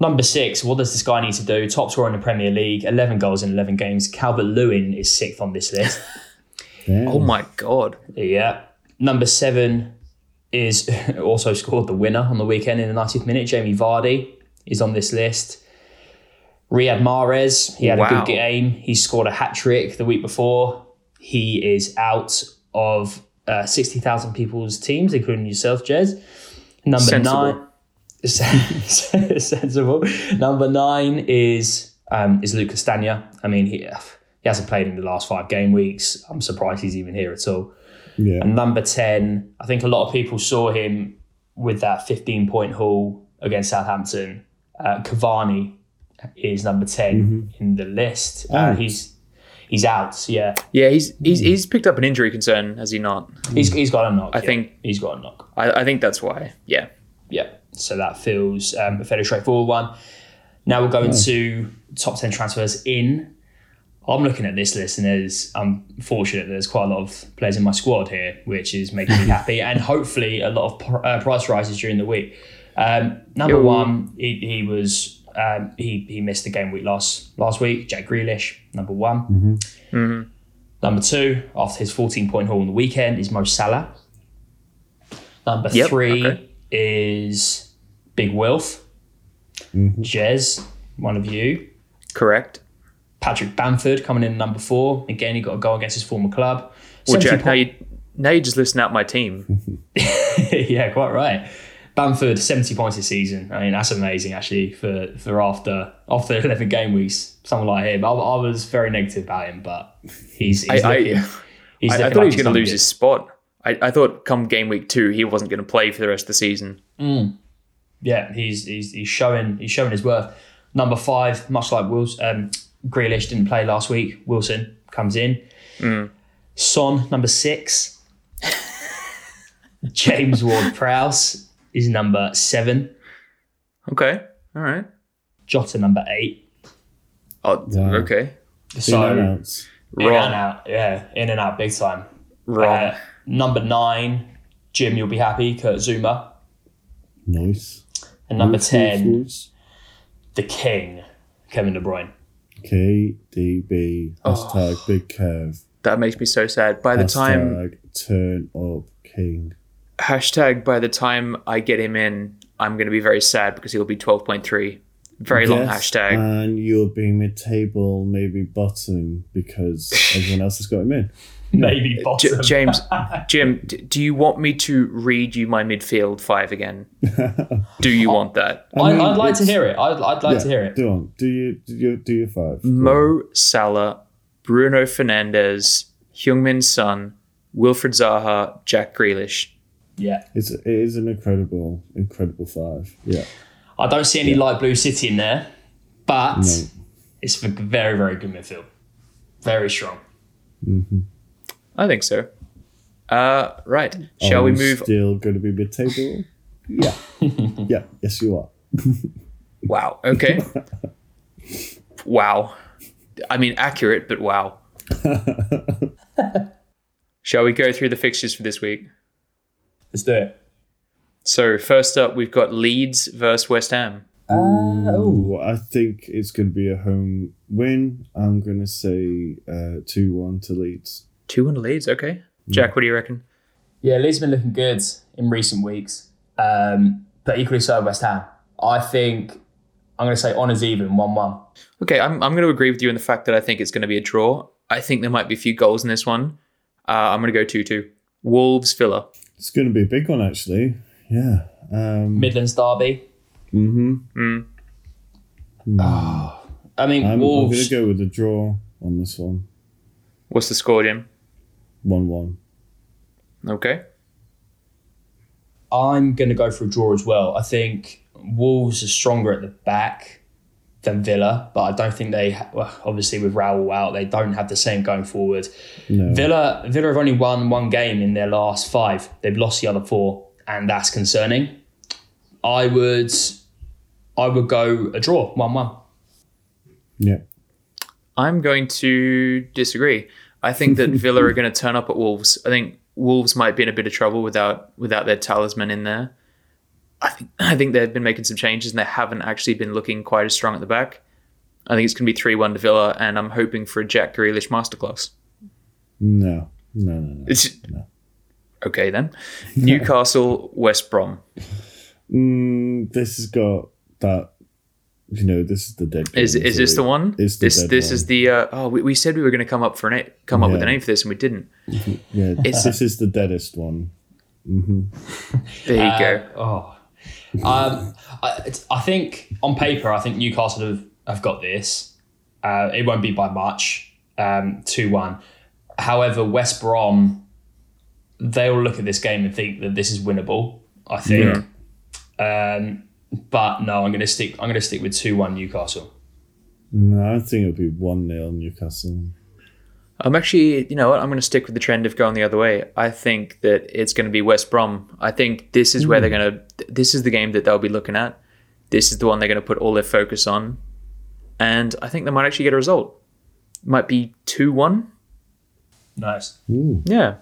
Speaker 2: Number six, what does this guy need to do? Top scorer in the Premier League, eleven goals in eleven games. Calvert Lewin is sixth on this list.
Speaker 1: Oh my god.
Speaker 2: yeah. Number seven is also scored the winner on the weekend in the 90th minute. Jamie Vardy is on this list. Riyad Mahrez, he had a good game. He scored a hat trick the week before. He is out of uh, 60,000 people's teams, including yourself, Jez. Number
Speaker 1: Sensible.
Speaker 2: nine. Sensible. Number nine is um, is Luke Castagne. I mean, he, he hasn't played in the last five game weeks. I'm surprised he's even here at all.
Speaker 3: Yeah.
Speaker 2: And number 10, I think a lot of people saw him with that 15 point haul against Southampton. Uh, Cavani is number 10 in the list. Uh,
Speaker 3: Out.
Speaker 2: he's he's out. Yeah.
Speaker 1: Yeah, he's he's he's picked up an injury concern, has he not?
Speaker 2: He's, he's got a knock.
Speaker 1: I
Speaker 2: yeah.
Speaker 1: think-
Speaker 2: he's got a knock.
Speaker 1: I, I think that's why. Yeah.
Speaker 2: Yeah. So that feels um, a fairly straightforward one. Now we'll go into top 10 transfers in. I'm looking at this list and there's I'm fortunate that there's quite a lot of players in my squad here, which is making me happy and hopefully a lot of pr- uh, price rises during the week. Um, number
Speaker 1: Yo.
Speaker 2: one, he, he was um, he he missed the game week last last week. Jack Grealish, number one. Number two, after his 14 point haul on the weekend, is Mo Salah. Number
Speaker 1: Yep,
Speaker 2: three
Speaker 1: okay.
Speaker 2: is Big Wilf. Jez, one of you.
Speaker 1: Correct.
Speaker 2: Patrick Bamford coming in number four. Again, he got a goal against his former club.
Speaker 1: Well,
Speaker 2: 70
Speaker 1: Jack, now you now you just listen out my team.
Speaker 2: yeah, quite right. Bamford, 70 points this season. I mean, that's amazing actually for, for after after 11 game weeks, someone like him. I, I was very negative about him, but he's, he's
Speaker 1: I- I-
Speaker 2: he's
Speaker 1: I, I thought
Speaker 2: like
Speaker 1: he was going to lose his spot. I, I thought come game week two he wasn't going to play for the rest of the season.
Speaker 2: yeah, he's he's he's showing he's showing his worth. Number five, much like Wilson, um, Grealish didn't play last week. Wilson comes in. Son, number six. James Ward-Prowse is number seven.
Speaker 1: Okay. All right.
Speaker 2: Jota, number eight.
Speaker 1: Oh,
Speaker 3: Wow.
Speaker 1: okay.
Speaker 2: So
Speaker 3: In and outs.
Speaker 2: in and out, yeah, in and out, big time.
Speaker 1: Wrong.
Speaker 2: Uh, number nine, Jim, you'll be happy. Kurt Zouma,
Speaker 3: Nice.
Speaker 2: and number
Speaker 3: Nice,
Speaker 2: ten,
Speaker 3: nice.
Speaker 2: the King, Kevin De Bruyne.
Speaker 3: KDB. Oh. Hashtag big curve.
Speaker 1: that makes me so sad. By the time
Speaker 3: Hashtag turn up king.
Speaker 1: hashtag by the time I get him in, I'm going to be very sad because he'll be 12.3. Very long hashtag.
Speaker 3: And you'll be mid table, maybe bottom, because everyone else has got him in.
Speaker 2: Maybe
Speaker 1: J-
Speaker 2: bottom.
Speaker 1: James, Jim, d- do you want me to read you my midfield five again? Do you want that?
Speaker 3: I
Speaker 2: I'd,
Speaker 3: mean,
Speaker 2: I'd like to hear it. I'd, I'd like
Speaker 3: Yeah,
Speaker 2: to hear it.
Speaker 3: Do on. Do you do you do your five? Go on.
Speaker 1: Mo Salah, Bruno Fernandes, Heung-Min Son, Wilfred Zaha, Jack Grealish.
Speaker 2: Yeah.
Speaker 3: It's it is an incredible, incredible five. Yeah.
Speaker 2: I don't see any light blue city in there. but
Speaker 3: No.
Speaker 2: it's a very, very good midfield. Very strong. Mm-hmm.
Speaker 1: I think so. Uh, right. Shall
Speaker 3: Are
Speaker 1: we move?
Speaker 3: Still going to be mid table? Yeah. yeah. Yes, you are.
Speaker 1: Wow. Okay. wow. I mean, accurate, but wow. Shall we go through the fixtures for this week?
Speaker 2: Let's do it.
Speaker 1: So first up, we've got Leeds versus West Ham.
Speaker 3: Oh, I think it's going to be a home win. I'm going to say uh, 2 1 to Leeds.
Speaker 1: Two one to Leeds. Okay. Jack, what do you reckon?
Speaker 2: Yeah, Leeds have been looking good in recent weeks, um, but equally so West Ham. I think I'm going to say honours even, 1 1.
Speaker 1: Okay, I'm, I'm going to agree with you in the fact that I think it's going to be a draw. I think there might be a few goals in this one. Uh, I'm going to go 2 2. Wolves Villa.
Speaker 3: It's going to be a big one, actually. Yeah. Um,
Speaker 2: Midlands Derby.
Speaker 3: hmm
Speaker 1: Mm.
Speaker 2: I mean,
Speaker 3: I'm, I'm going to go with a draw on this one.
Speaker 1: What's the score, Jim?
Speaker 3: 1 1.
Speaker 1: Okay.
Speaker 2: I'm going to go for a draw as well. I think Wolves are stronger at the back than Villa, but I don't think they, well, obviously with Raul out, they don't have the same going forward.
Speaker 3: No.
Speaker 2: Villa, Villa have only won one game in their last five. They've lost the other four, and that's concerning. I would, I would go a draw, one-one.
Speaker 3: Yeah.
Speaker 1: I'm going to disagree. I think that Villa are going to turn up at Wolves. I think Wolves might be in a bit of trouble without without their talisman in there. I think I think they've been making some changes and they haven't actually been looking quite as strong at the back. I think it's going to be three one to Villa, and I'm hoping for a Jack Grealish masterclass.
Speaker 3: No. No, no, no.
Speaker 1: It's okay then. Newcastle West Brom.
Speaker 3: Mm, this has got that. You know, this is the dead.
Speaker 1: Is is
Speaker 3: for
Speaker 1: this
Speaker 3: me.
Speaker 1: the one?
Speaker 3: It's the
Speaker 1: this this
Speaker 3: one.
Speaker 1: is the uh, oh we, we said we were going to come up for an a- come up with a name for this and we didn't.
Speaker 3: Yeah,
Speaker 1: It's-
Speaker 3: this is the deadest one.
Speaker 1: There you
Speaker 2: Uh,
Speaker 1: go.
Speaker 2: Oh, um, I, it's, I think on paper, I think Newcastle have, have got this. Uh, it won't be by much, um, two one. However, West Brom, they will look at this game and think that this is winnable. I think. Um, but no, I'm going to stick. I'm going to stick with two one Newcastle.
Speaker 3: No, I think it'll be one 0 Newcastle.
Speaker 1: I'm actually, you know what? I'm going to stick with the trend of going the other way. I think that it's going to be West Brom. I think this is where they're hmm. going to. This is the game that they'll be looking at. This is the one they're going to put all their focus on, and I think they might actually get a result. Might be two one.
Speaker 2: Nice.
Speaker 3: Ooh,
Speaker 1: Yeah.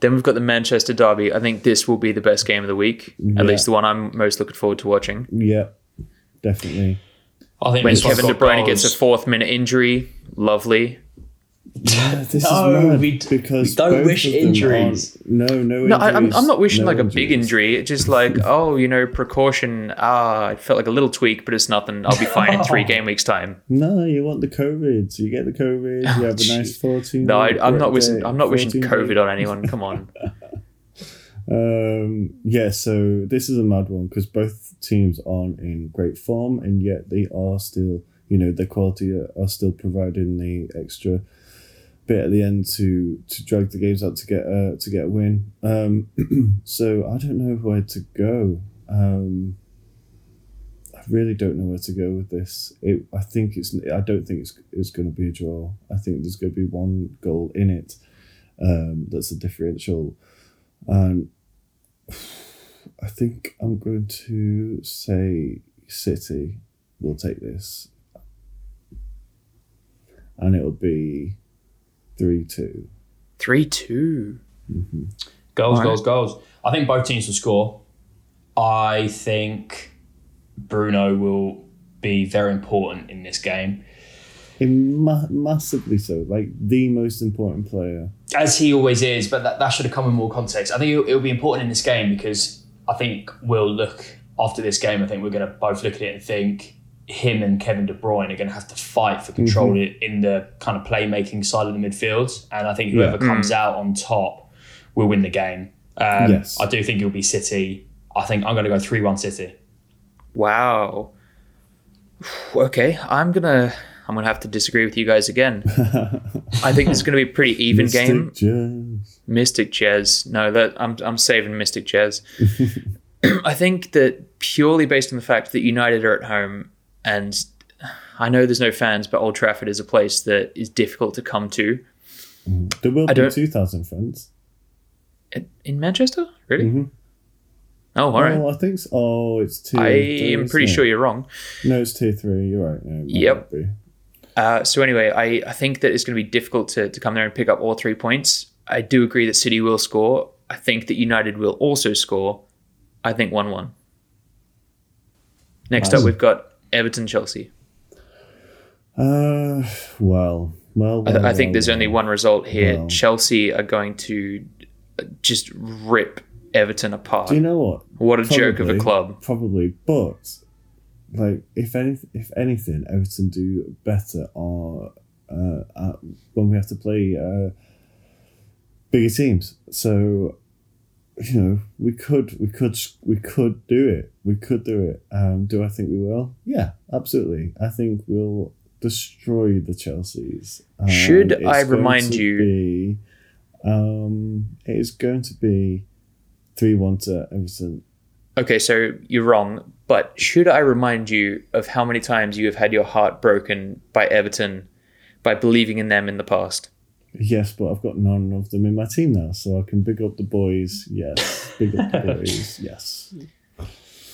Speaker 1: Then we've got the Manchester Derby. I think this will be the best game of the week.
Speaker 3: Yeah.
Speaker 1: At least the one I'm most looking forward to watching.
Speaker 3: yeah, definitely.
Speaker 2: I think
Speaker 1: When Kevin De
Speaker 2: got
Speaker 1: Bruyne gets a fourth minute injury, lovely.
Speaker 3: Yeah, this
Speaker 2: No,
Speaker 3: is mad
Speaker 2: we d-
Speaker 3: because
Speaker 2: we don't wish injuries.
Speaker 3: aren't- No, no,
Speaker 1: No, I, I'm, I'm not wishing
Speaker 3: no
Speaker 1: like a big injury. It's just like, oh, you know, precaution. Ah, it felt like a little tweak, but it's nothing. I'll be fine in three game weeks time.
Speaker 3: No, you want the COVID. So you get the COVID. You have a nice fourteen.
Speaker 1: No, I, I'm, not wishing. I'm not wishing COVID
Speaker 3: day-
Speaker 1: on anyone. Come on.
Speaker 3: Um, yeah, so this is a mad one because both teams aren't in great form, and yet they are still, you know, their quality are, are still providing the extra bit at the end to to drag the games out to get a to get a win. Um, so I don't know where to go. Um, I really don't know where to go with this. It, I think it's. I don't think it's it's going to be a draw. I think there's going to be one goal in it. Um, that's a differential, and I think I'm going to say City will take this, and it'll be three two.
Speaker 1: Three two. Mm-hmm.
Speaker 2: Goals,
Speaker 1: Alright.
Speaker 2: goals, goals. I think both teams will score. I think Bruno will be very important in this game,
Speaker 3: Ma- massively so, like the most important player.
Speaker 2: as he always is. But that, that should have come in more context. I think it'll, it'll be important in this game because I think we'll look after this game. I think we're going to both look at it and think him and Kevin De Bruyne are going to have to fight for control in the kind of playmaking side of the midfield. And I think whoever
Speaker 3: Yeah.
Speaker 2: comes out on top will win the game. Um,
Speaker 3: Yes.
Speaker 2: I do think it'll be City. I think I'm going to go three one City.
Speaker 1: Wow. Okay, I'm gonna. I'm gonna have to disagree with you guys again. I think it's gonna be a pretty even
Speaker 3: Mystic
Speaker 1: game.
Speaker 3: Jazz.
Speaker 1: Mystic Jez. No, that I'm I'm saving Mystic Jez. I think that purely based on the fact that United are at home and I know there's no fans, but Old Trafford is a place that is difficult to come to.
Speaker 3: There will
Speaker 1: I
Speaker 3: be
Speaker 1: don't-
Speaker 3: 2,000 fans.
Speaker 1: In- Manchester, really?
Speaker 3: Mhm.
Speaker 1: Oh, all right.
Speaker 3: Oh, I think so. Oh, it's two.
Speaker 1: I
Speaker 3: three,
Speaker 1: am pretty
Speaker 3: it?
Speaker 1: sure you're wrong.
Speaker 3: No, it's two three. You're right. No,
Speaker 1: Yep. Uh, so anyway, I, I think that it's going to be difficult to, to come there and pick up all three points. I do agree that City will score. I think that United will also score. I think 1 1. Next
Speaker 3: Nice.
Speaker 1: up, we've got Everton Chelsea.
Speaker 3: Uh, well, well,
Speaker 1: I,
Speaker 3: well,
Speaker 1: I think
Speaker 3: well,
Speaker 1: there's only one result here. Chelsea are going to uh, just rip Everton apart.
Speaker 3: Do you know what?
Speaker 1: what a joke of a club.
Speaker 3: Probably, but like if any, if anything, Everton do better or uh, at, when we have to play uh, bigger teams. So you know we could we could we could do it. We could do it. Um, do I think we will? Yeah, absolutely. I think we'll destroy the Chelseas. And
Speaker 1: Should I remind you-
Speaker 3: Be, um, it is going to be three one to Everton.
Speaker 1: Okay, so you're wrong, but should I remind you of how many times you have had your heart broken by Everton by believing in them in the past?
Speaker 3: Yes, but I've got none of them in my team now, so I can big up the boys. Yes, big up the boys. Yes.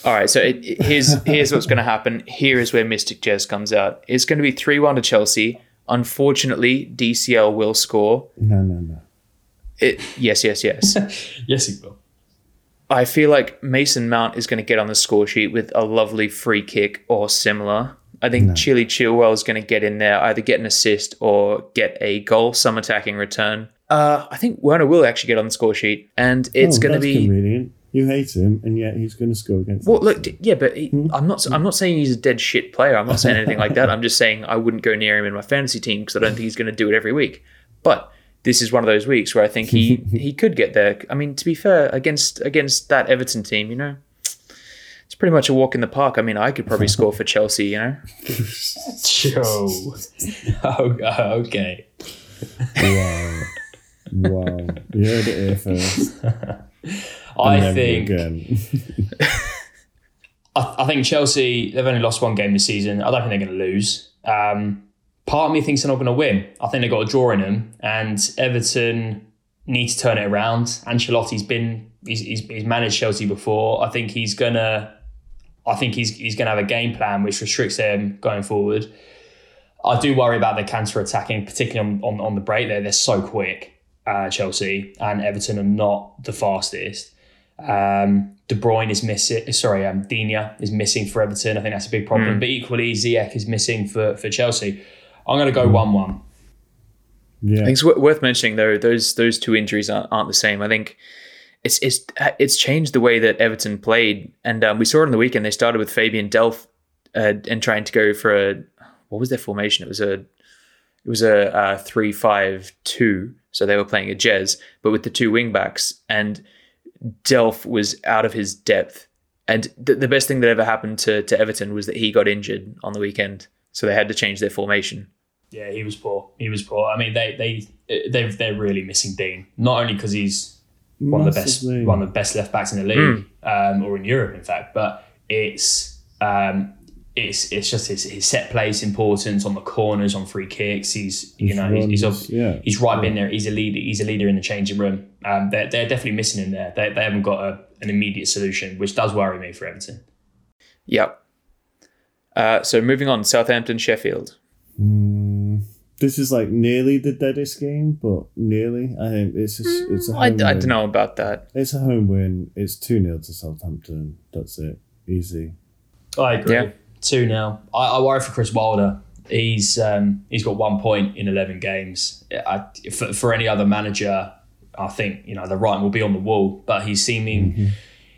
Speaker 1: All right, so it, it- here's here's what's going to happen. Here is where Mystic Jez comes out. It's going to be three one to Chelsea. Unfortunately, DCL will score.
Speaker 3: No, no, no.
Speaker 1: It yes, yes, yes.
Speaker 2: Yes, he will.
Speaker 1: I feel like Mason Mount is going to get on the score sheet with a lovely free kick or similar. I think Chili Chilwell is going to get in there, either get an assist or get a goal, some attacking return. Uh, I think Werner will actually get on the score sheet, and it's
Speaker 3: Oh,
Speaker 1: going to be.
Speaker 3: convenient. You hate him, and yet he's going to score against.
Speaker 1: Well,
Speaker 3: us.
Speaker 1: look, yeah, but he, I'm not. I'm not saying he's a dead shit player. I'm not saying anything like that. I'm just saying I wouldn't go near him in my fantasy team because I don't think he's going to do it every week. But this is one of those weeks where I think he he could get there. I mean, to be fair, against against that Everton team, you know, pretty much a walk in the park. I mean, I could probably score for Chelsea. You know,
Speaker 2: Joe. oh, okay.
Speaker 3: wow, wow. You heard it here first.
Speaker 2: I think
Speaker 3: again.
Speaker 2: I, I think Chelsea they've only lost one game this season. I don't think they're going to lose. Um, part of me thinks they're not going to win. I think they've got a draw in them, and Everton need to turn it around. Ancelotti's been he's, he's, he's managed Chelsea before. I think he's gonna. I think he's he's gonna have a game plan which restricts him going forward. I do worry about the counter attacking, particularly on, on, on the break. There, they're so quick. Uh, Chelsea and Everton are not the fastest. Um, De Bruyne is missing. Sorry, um, Digne is missing for Everton. I think that's a big problem. But equally, Ziyech is missing for for Chelsea. I'm going to go one-one.
Speaker 3: Yeah,
Speaker 1: I think it's w- worth mentioning though those those two injuries aren't, aren't the same. I think it's it's it's changed the way that Everton played, and um, we saw it on the weekend. They started with Fabian Delph uh, and trying to go for a what was their formation? It was a it was a uh, three five two. So they were playing a Jez, but with the two wing backs, and Delph was out of his depth. And th- the best thing that ever happened to to Everton was that he got injured on the weekend, so they had to change their formation.
Speaker 2: Yeah, he was poor. He was poor. I mean, they they they they're really missing Digne. Not only because he's one of the best one of the best left backs in the league, um, or in Europe, in fact. But it's um, it's it's just his, his set plays importance on the corners, on free kicks. He's you
Speaker 3: His
Speaker 2: know he's he's,
Speaker 3: runs, yeah.
Speaker 2: he's right in there. He's a leader. He's a leader in the changing room. Um, they're they're definitely missing him there. They they haven't got a, an immediate solution, which does worry me for Everton.
Speaker 1: Yep. Uh, so moving on, Southampton, Sheffield.
Speaker 3: Mm, this is like nearly the deadest game, but nearly. I think it's just, it's a home
Speaker 1: I, I don't know about that.
Speaker 3: It's a home win. It's two 0 to Southampton. That's it. Easy.
Speaker 2: I agree.
Speaker 1: Yeah.
Speaker 2: Two now. I, I worry for Chris Wilder. He's um, he's got one point in eleven games. I, for, for any other manager, I think you know the writing will be on the wall. But he's seeming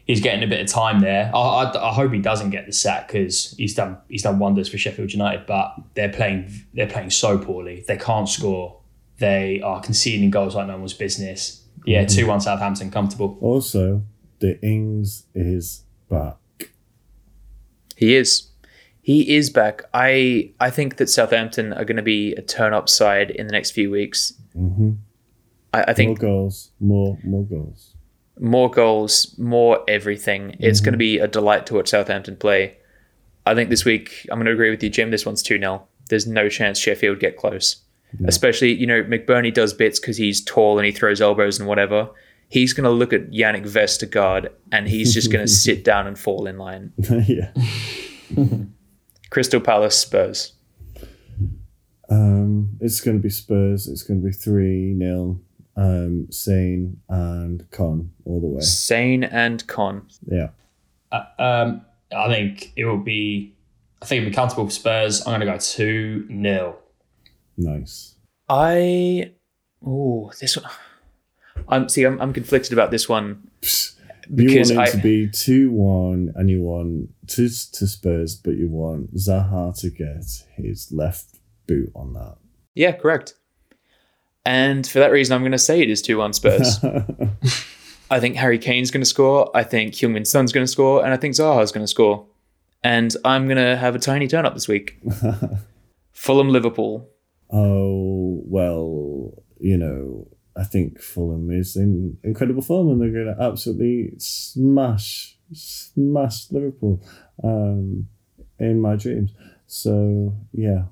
Speaker 2: he's getting a bit of time there. I, I, I hope he doesn't get the sack because he's done he's done wonders for Sheffield United. But they're playing they're playing so poorly. They can't score. They are conceding goals like no one's business. Yeah, two one Southampton, comfortable.
Speaker 3: Also, the Ings is back.
Speaker 1: He is. He is back. I I think that Southampton are going to be a turn up side in the next few weeks.
Speaker 3: Mm-hmm.
Speaker 1: I, I
Speaker 3: More goals. More more goals.
Speaker 1: More goals, more everything. It's going to be a delight to watch Southampton play. I think this week I'm going to agree with you, Jim. This one's 2 0. There's no chance Sheffield get close. Especially, you know, McBurnie does bits because he's tall and he throws elbows and whatever. He's going to look at Jannik Vestergaard and he's just going to sit down and fall in line.
Speaker 3: yeah.
Speaker 1: Crystal Palace Spurs.
Speaker 3: Um, it's going to be Spurs. It's going to be 3 0. Um, Sane and Con all the way.
Speaker 1: Sane and Con.
Speaker 3: Yeah.
Speaker 2: Uh, um, I think it will be. I think it'll be comfortable for Spurs. I'm going to go two 0
Speaker 3: Nice.
Speaker 1: I. Oh, this one. I'm see. I'm, I'm conflicted about this one because
Speaker 3: you want it
Speaker 1: I.
Speaker 3: to be 2 1 and you want to, to Spurs, but you want Zaha to get his left boot on that.
Speaker 1: Yeah, correct. And for that reason, I'm going to say it is 2 1 Spurs. I think Harry Kane's going to score. I think Heung-Min Son's going to score. And I think Zaha's going to score. And I'm going to have a tiny turn up this week. Fulham Liverpool.
Speaker 3: Oh, well, you know, I think Fulham is in incredible form and they're going to absolutely smash, smash Liverpool um, in my dreams. So, yeah,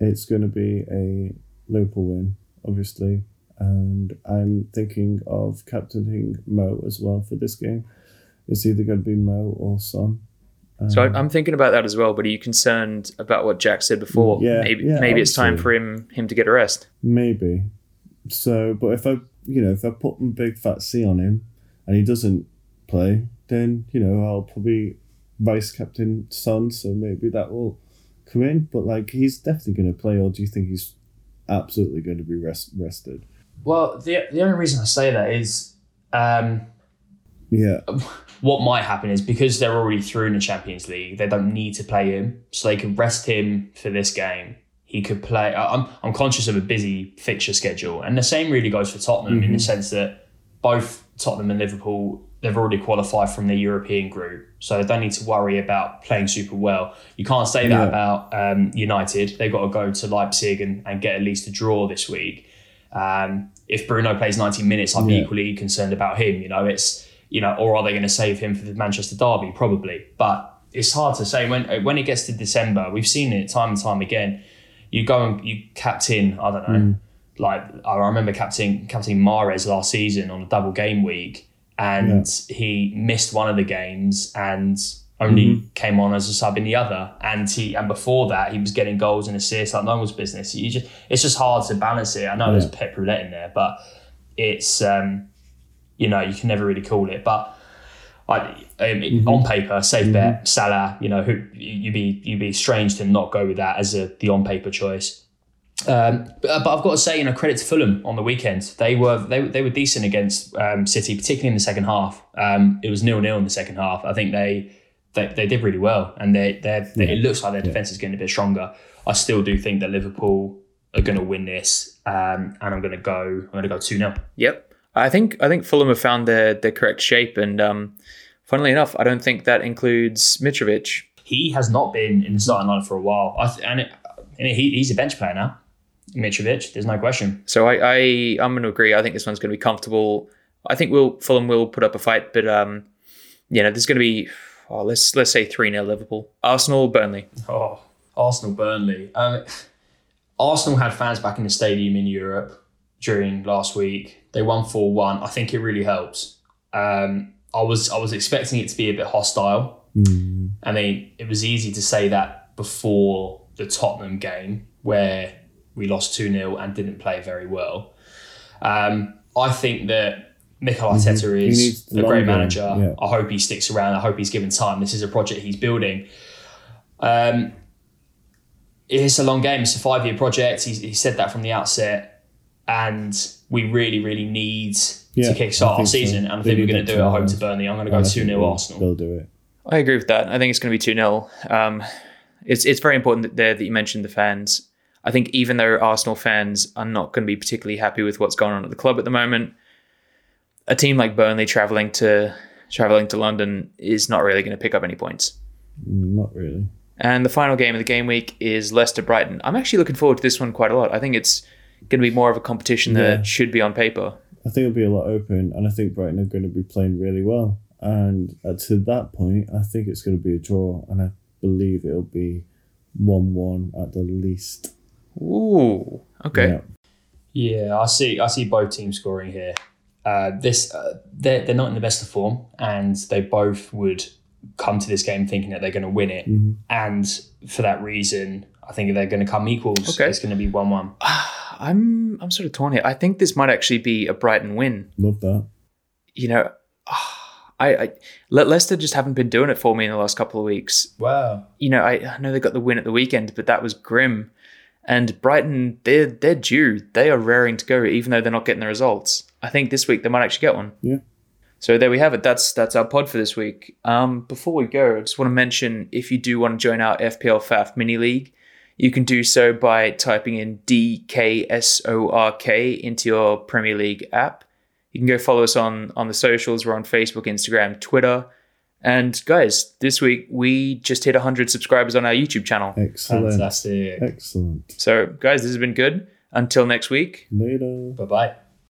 Speaker 3: it's going to be a Liverpool win, obviously. And I'm thinking of captaining Mo as well for this game. It's either going to be Mo or Son.
Speaker 1: So
Speaker 3: Um,
Speaker 1: I- I'm thinking about that as well. But are you concerned about what Jack said before?
Speaker 3: Yeah,
Speaker 1: maybe
Speaker 3: yeah,
Speaker 1: maybe it's time for him him to get a rest.
Speaker 3: Maybe. So, but if I, you know, if I put a big fat C on him and he doesn't play, then, you know, I'll probably vice captain Son, so maybe that will come in. But, like, he's definitely going to play, or do you think he's absolutely going to be rest- rested?
Speaker 2: Well, the the only reason I say that is. Um,
Speaker 3: Yeah.
Speaker 2: what might happen is because they're already through in the Champions League, they don't need to play him, so they can rest him for this game. He could play. I'm I'm conscious of a busy fixture schedule, and the same really goes for Tottenham in the sense that both Tottenham and Liverpool they've already qualified from the European group, so they don't need to worry about playing super well. You can't say that
Speaker 3: Yeah.
Speaker 2: about um, United. They've got to go to Leipzig and, and get at least a draw this week. Um, if Bruno plays 90 minutes, I'd be
Speaker 3: Yeah.
Speaker 2: equally concerned about him. You know, it's you know, or are they going to save him for the Manchester derby? Probably, but it's hard to say when when it gets to December. We've seen it time and time again. You go and you captain. I don't know. Like I remember captain captain Mahrez last season on a double game week, and he missed one of the games and only came on as a sub in the other. And he and before that he was getting goals and assists like no one's business. You just it's just hard to balance it. I know there's Pep Roulette in there, but it's um, you know you can never really call it. But I, um, on paper, safe bet Salah. You know who you'd be you'd be strange to not go with that as a the on paper choice. Um, but, but I've got to say, you know, credit to Fulham on the weekend. They were they, they were decent against um, City, particularly in the second half. Um, it was nil nil in the second half. I think they they, they did really well, and they they it looks like their defense is getting a bit stronger. I still do think that Liverpool are going to win this, um, and I'm going to go I'm going to go two 0
Speaker 1: Yep. I think I think Fulham have found their their correct shape, and um, funnily enough, I don't think that includes Mitrovic.
Speaker 2: He has not been in the starting line for a while, I th- and, it, and he, he's a bench player now. Mitrovic, there's no question.
Speaker 1: So I, I I'm going to agree. I think this one's going to be comfortable. I think we'll Fulham will put up a fight, but um, you know, there's going to be oh, let's let's say three 0 Liverpool, Arsenal, Burnley.
Speaker 2: Oh, Arsenal, Burnley. Um, Arsenal had fans back in the stadium in Europe during last week. They won four one. I think it really helps. Um, I was I was expecting it to be a bit hostile.
Speaker 3: Mm,
Speaker 2: I mean, it was easy to say that before the Tottenham game where we lost 2 0 and didn't play very well. Um, I think that Mikel Arteta
Speaker 3: He
Speaker 2: is a great
Speaker 3: longer,
Speaker 2: manager.
Speaker 3: yeah.
Speaker 2: I hope he sticks around. I hope he's given time. This is a project he's building. Um, it's a long game. It's a five year project. He, he said that from the outset. And we really, really need
Speaker 3: Yeah,
Speaker 2: to kickstart
Speaker 3: I
Speaker 2: our
Speaker 3: think so.
Speaker 2: season. And I think we're going to do it at home
Speaker 3: turnaround.
Speaker 2: to Burnley. I'm going to go
Speaker 3: I
Speaker 2: 2
Speaker 3: think
Speaker 2: 0 Arsenal.
Speaker 3: They'll do it.
Speaker 1: I agree with that. I think it's going to be 2 0. Um, it's, it's very important that there that you mentioned the fans. I think even though Arsenal fans are not going to be particularly happy with what's going on at the club at the moment, a team like Burnley traveling to traveling to London is not really going to pick up any points.
Speaker 3: Not really.
Speaker 1: And the final game of the game week is Leicester Brighton. I'm actually looking forward to this one quite a lot. I think it's going to be more of a competition
Speaker 3: Yeah.
Speaker 1: it should be on paper.
Speaker 3: I think it'll be a lot open, and I think Brighton are going to be playing really well. And uh, to that point, I think it's going to be a draw, and I believe it'll be one-one at the least.
Speaker 1: Ooh. Okay.
Speaker 3: Yeah.
Speaker 2: Yeah, I see. I see both teams scoring here. Uh, this uh, they're they're not in the best of form, and they both would come to this game thinking that they're going to win it.
Speaker 3: Mhm.
Speaker 2: And for that reason, I think they're going to come equals.
Speaker 1: Okay.
Speaker 2: It's going to be one-one.
Speaker 1: I'm I'm sort of torn here. I think this might actually be a Brighton win.
Speaker 3: Love that.
Speaker 1: You know, I, I Le- Leicester just haven't been doing it for me in the last couple of weeks.
Speaker 2: Wow.
Speaker 1: You know, I, I know they got the win at the weekend, but that was grim. And Brighton, they're they're due. They are raring to go, even though they're not getting the results. I think this week they might actually get one.
Speaker 3: Yeah.
Speaker 1: So there we have it. That's that's our pod for this week. Um, before we go, I just want to mention if you do want to join our FPL FAF mini league, you can do so by typing in DKSORK into your Premier League app. You can go follow us on on the socials. We're on Facebook, Instagram, Twitter. And guys, this week we just hit 100 subscribers on our YouTube channel.
Speaker 3: Excellent.
Speaker 2: Fantastic.
Speaker 3: Excellent.
Speaker 1: So, guys, this has been good. Until next week.
Speaker 3: Later.
Speaker 2: Bye bye.